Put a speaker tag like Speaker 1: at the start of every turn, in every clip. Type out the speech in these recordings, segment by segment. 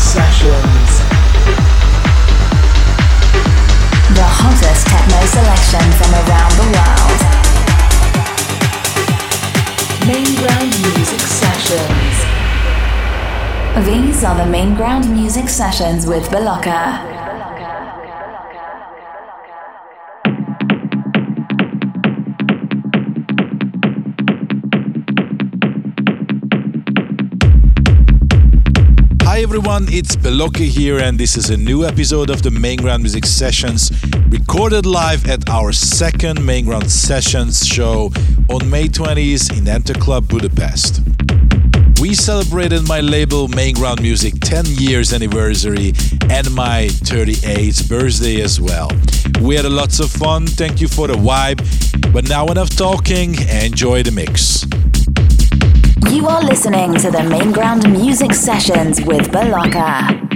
Speaker 1: Sessions
Speaker 2: The hottest techno selection from around the world. Main ground music sessions. These are the main ground music sessions with Belocca.
Speaker 3: Everyone, it's Belocca here, and this is a new episode of the Main Ground Music Sessions, recorded live at our second Main Ground Sessions show on May 20th in Enter Club Budapest. We celebrated my label Main Ground Music 10 years anniversary and my 38th birthday as well. We had lots of fun, thank you for the vibe. But now enough talking, enjoy the mix.
Speaker 2: You are listening to the Main Ground Music Sessions with Belocca.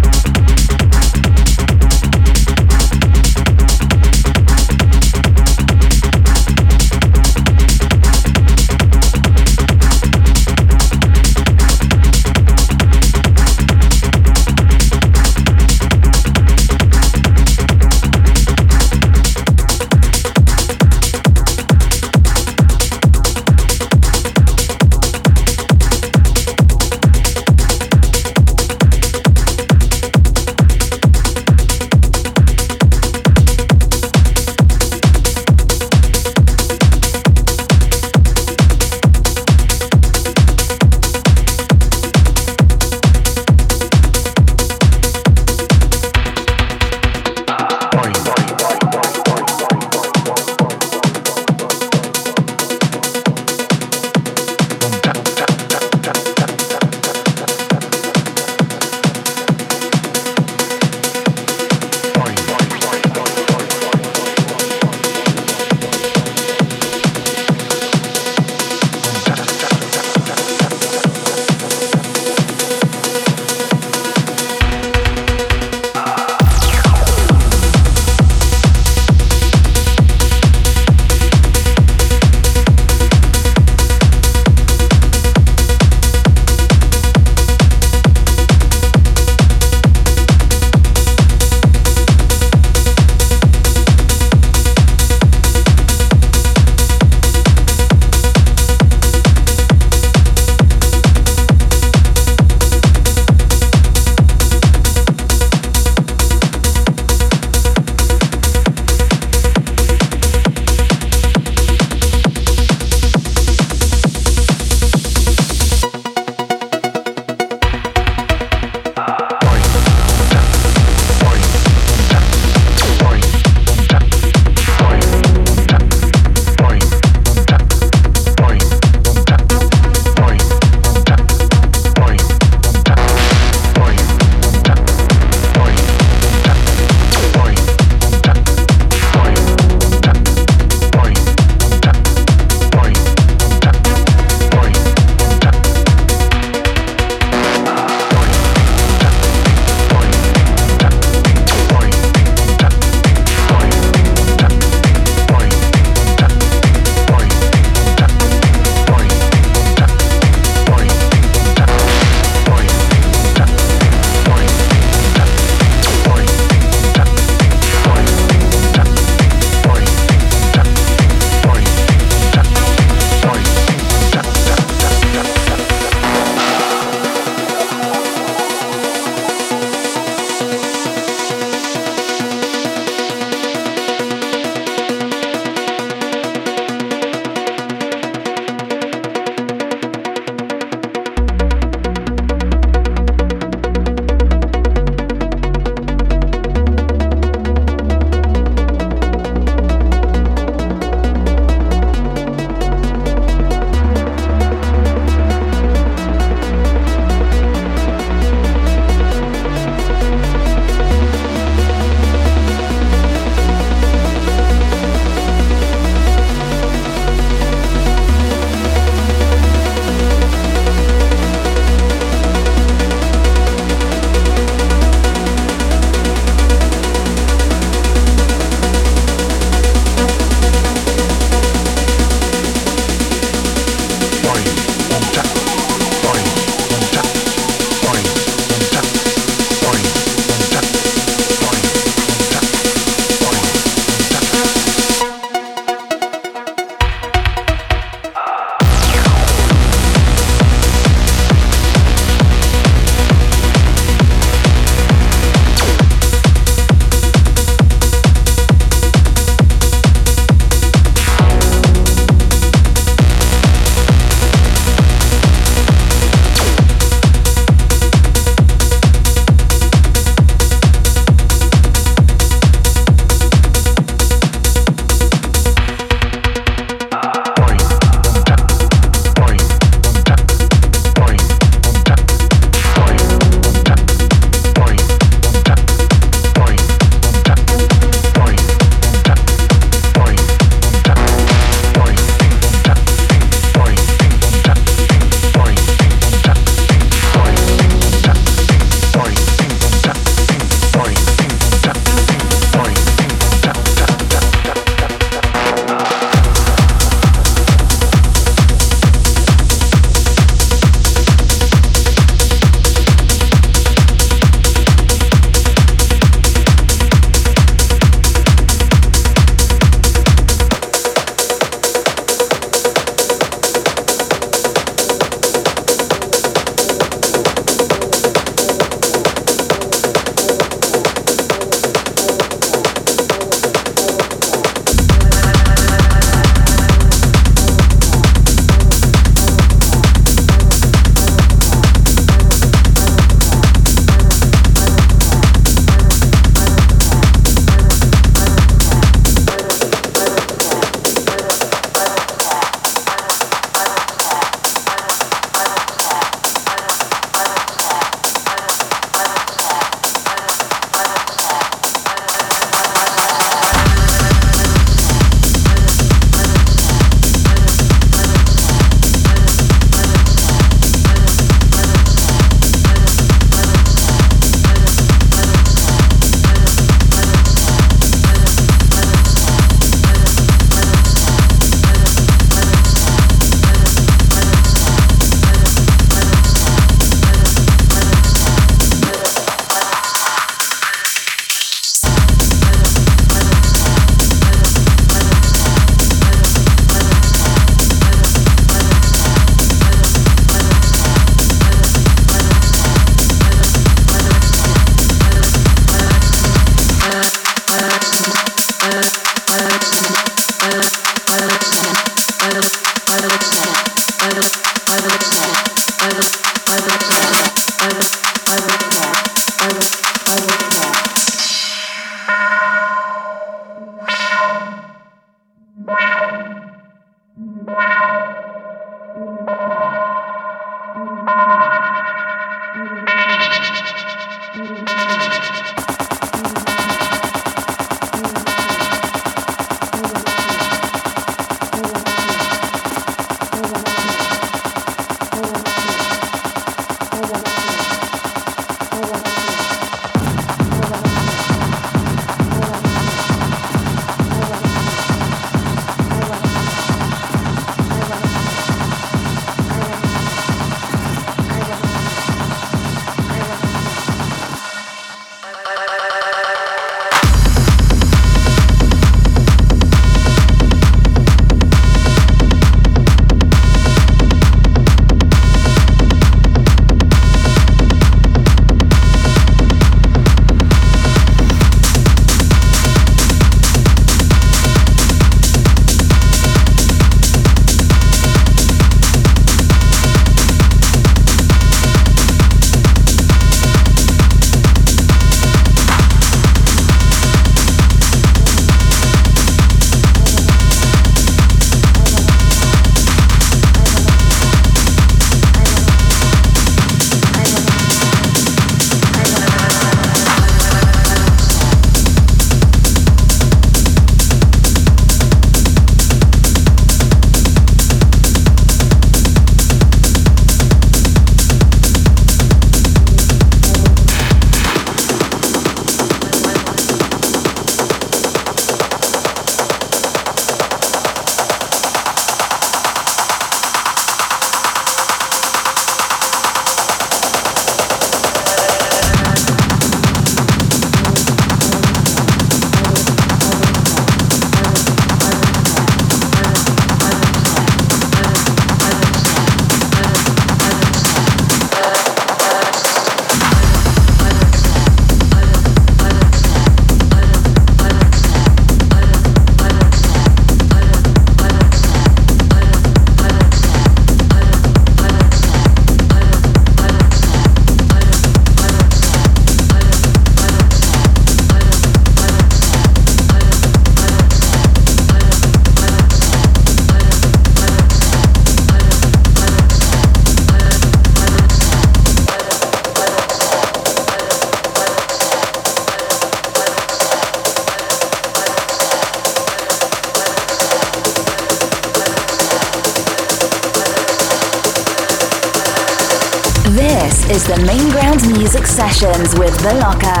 Speaker 2: Sessions with Belocca.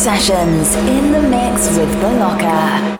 Speaker 2: Sessions in the mix with the Have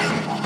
Speaker 4: Revolution.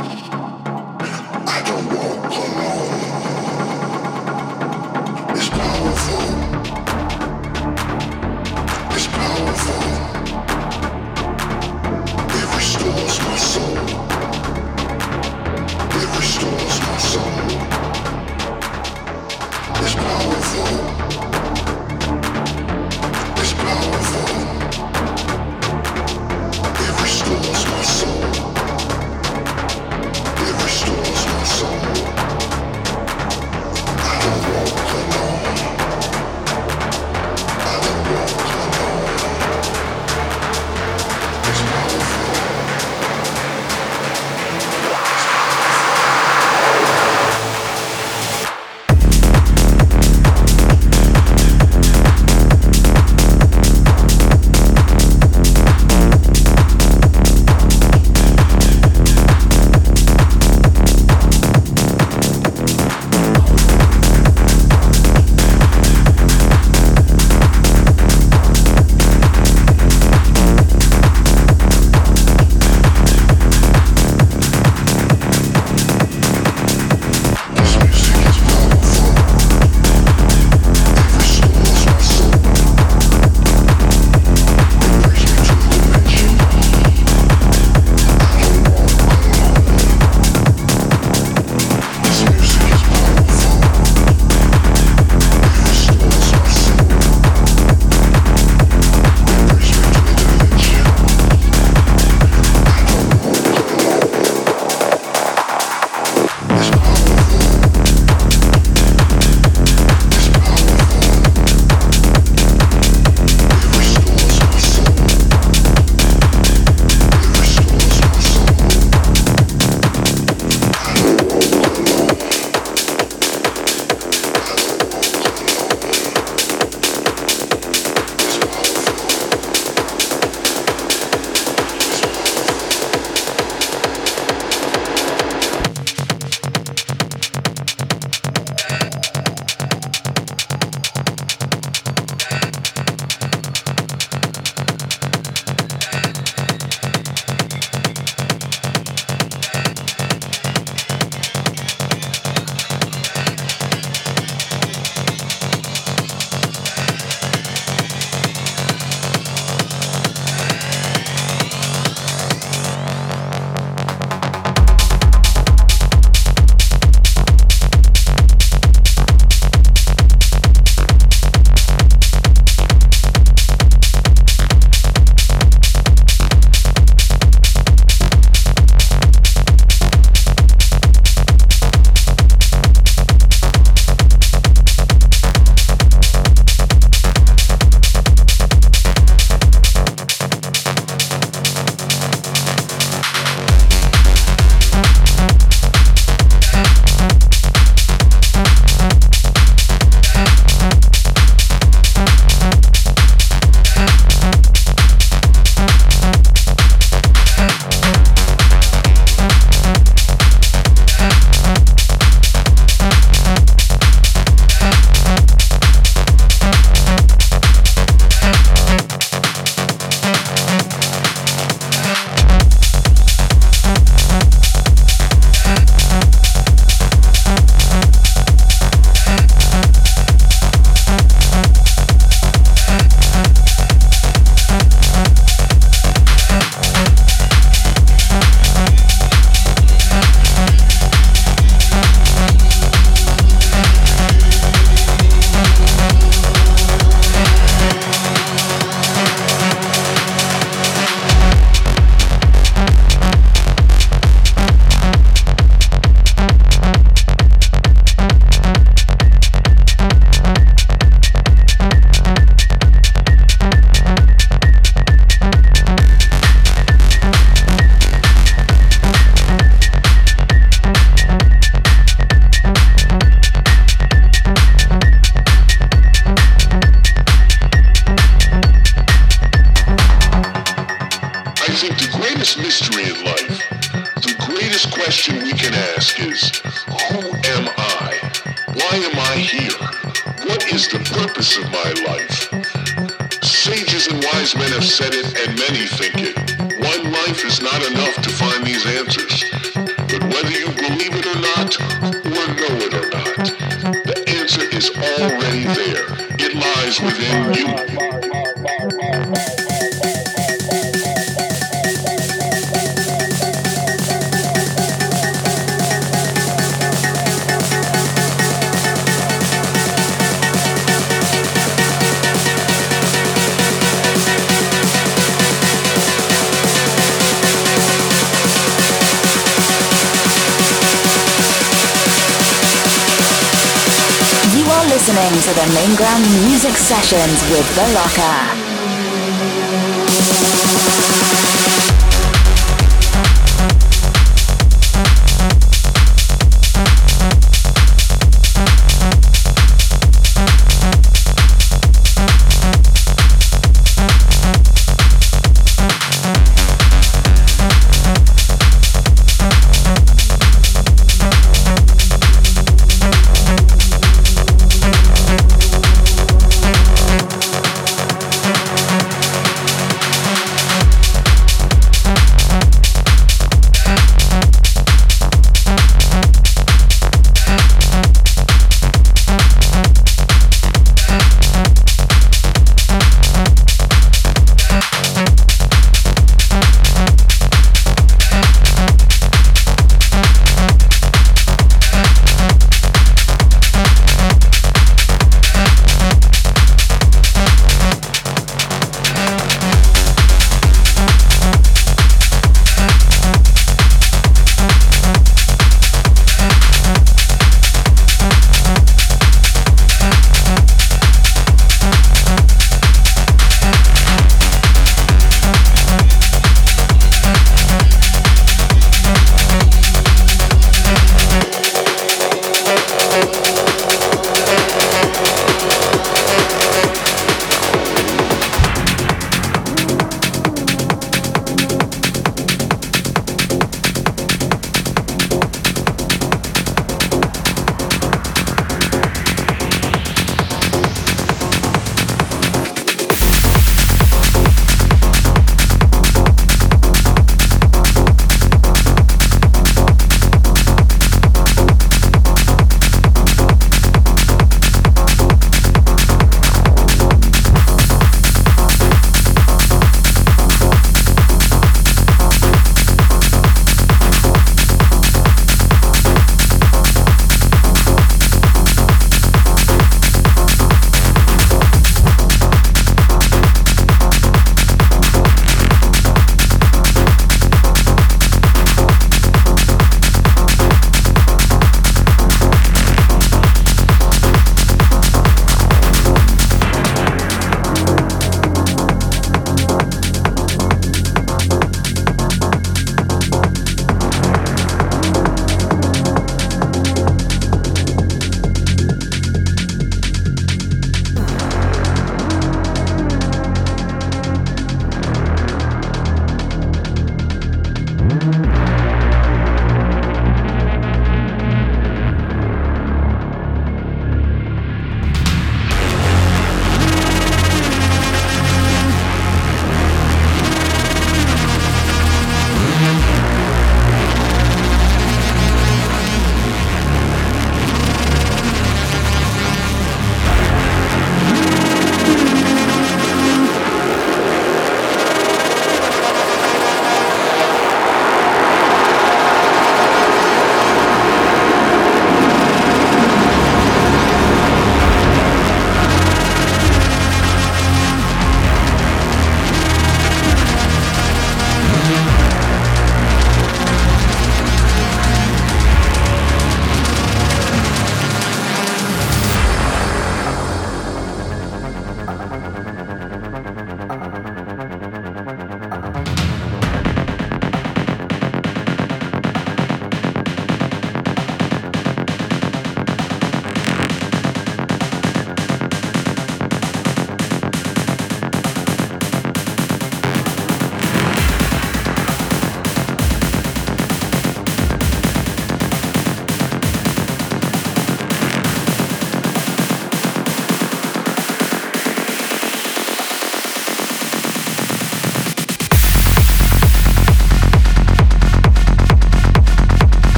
Speaker 2: listening to the Main Ground Music Sessions with Belocca.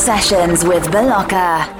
Speaker 2: Sessions with Belocca.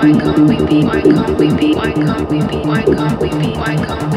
Speaker 5: why can't we be, why can't we be, why can't we be, why can't we be, why can't we be?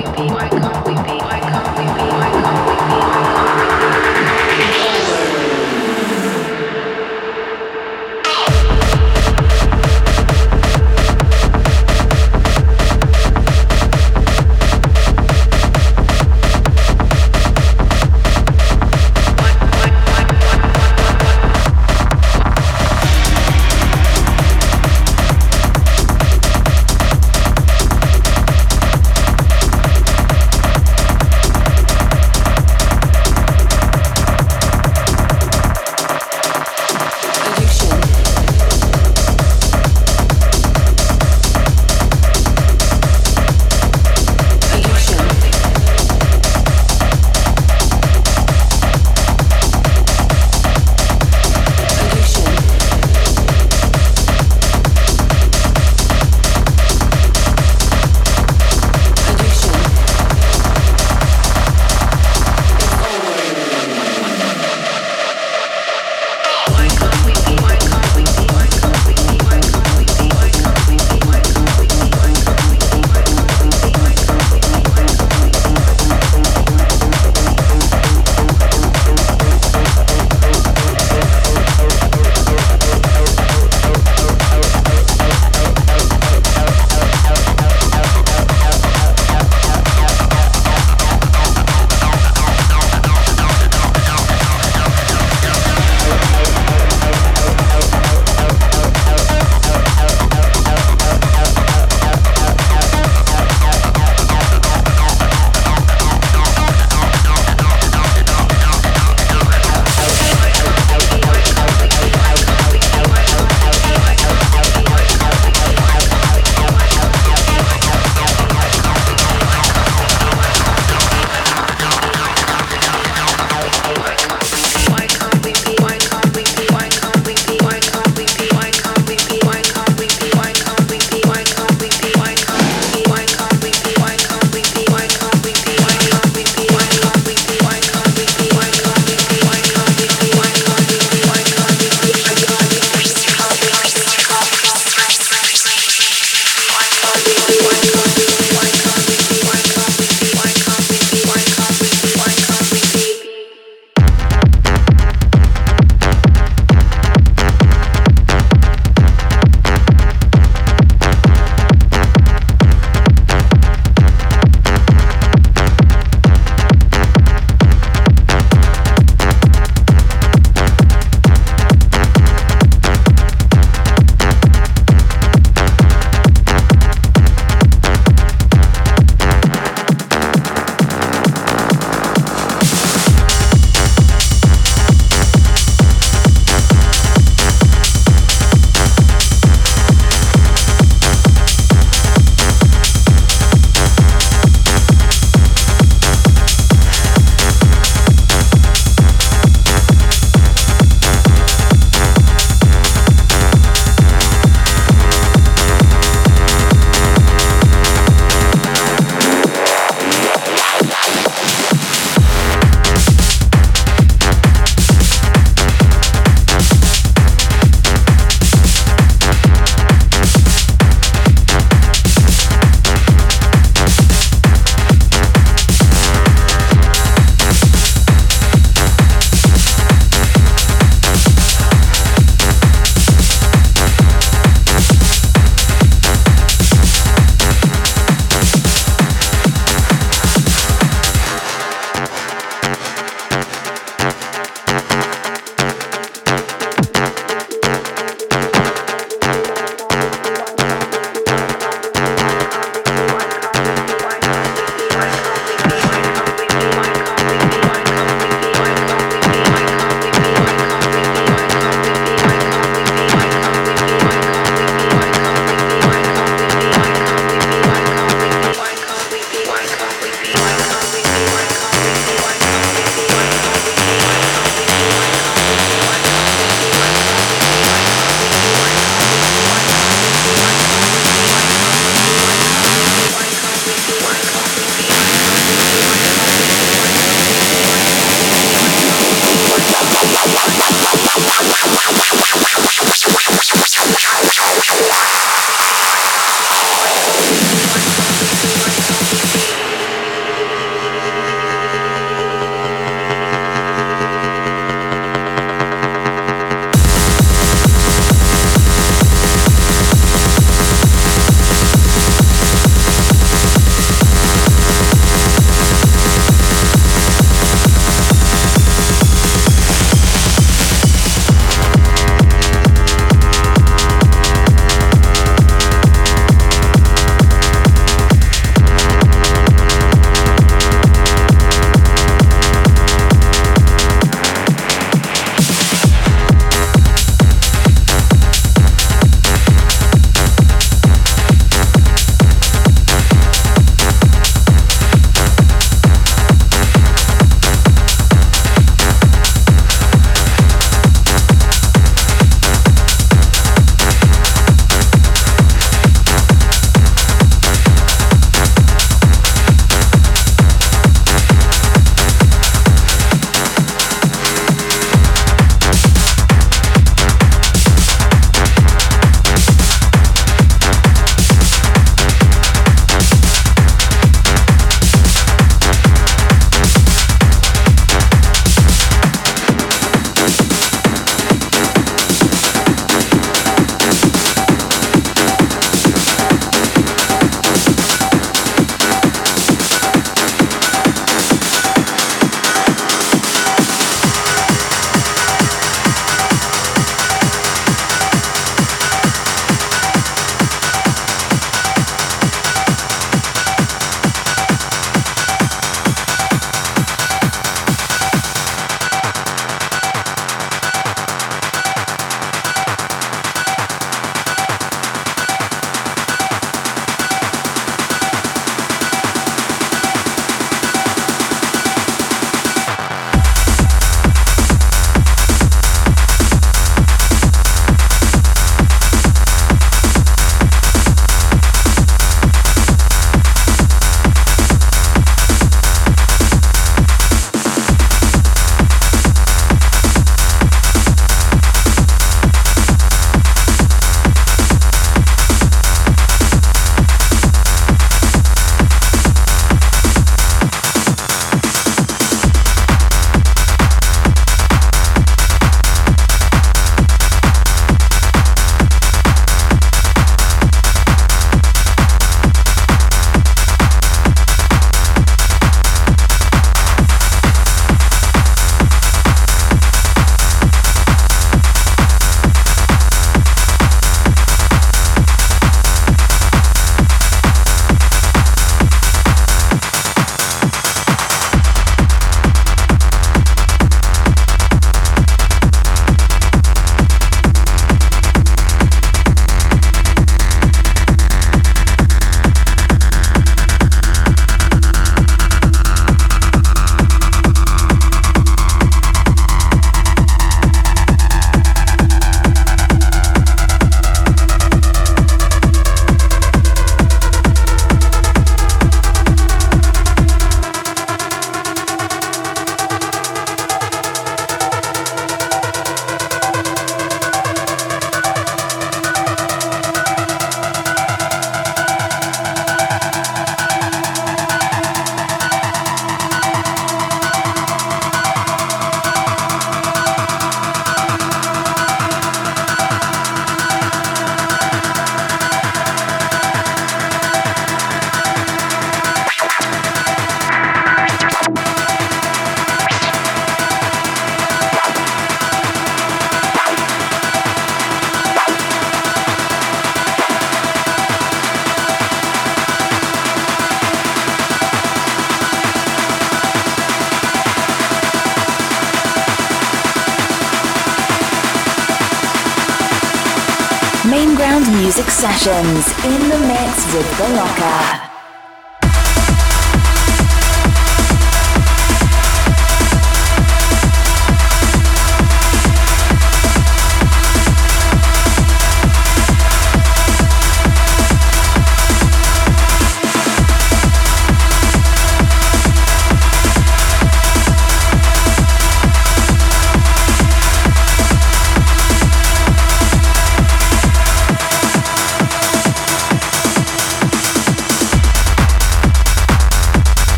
Speaker 2: Sessions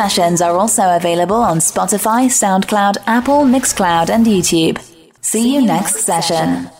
Speaker 2: sessions are also available on Spotify, SoundCloud, Apple, Mixcloud, and YouTube. See you next session.